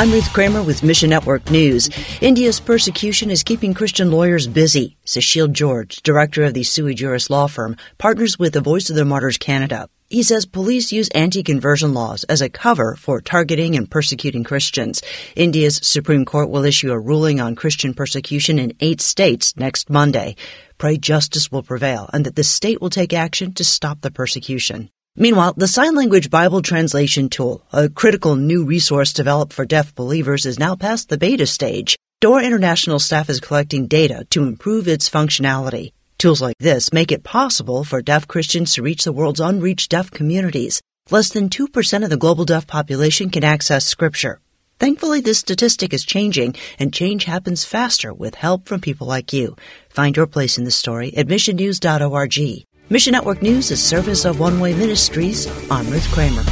I'm Ruth Kramer with Mission Network News. India's persecution is keeping Christian lawyers busy. Sushil George, director of the sui juris law firm, partners with the Voice of the Martyrs Canada. He says police use anti-conversion laws as a cover for targeting and persecuting Christians. India's Supreme Court will issue a ruling on Christian persecution in eight states next Monday. Pray justice will prevail and that the state will take action to stop the persecution. Meanwhile, the Sign Language Bible Translation Tool, a critical new resource developed for deaf believers, is now past the beta stage. Door International staff is collecting data to improve its functionality. Tools like this make it possible for deaf Christians to reach the world's unreached deaf communities. Less than 2% of the global deaf population can access Scripture. Thankfully, this statistic is changing, and change happens faster with help from people like you. Find your place in the story at missionnews.org. Mission Network News is service of One Way Ministries. I'm Ruth Kramer.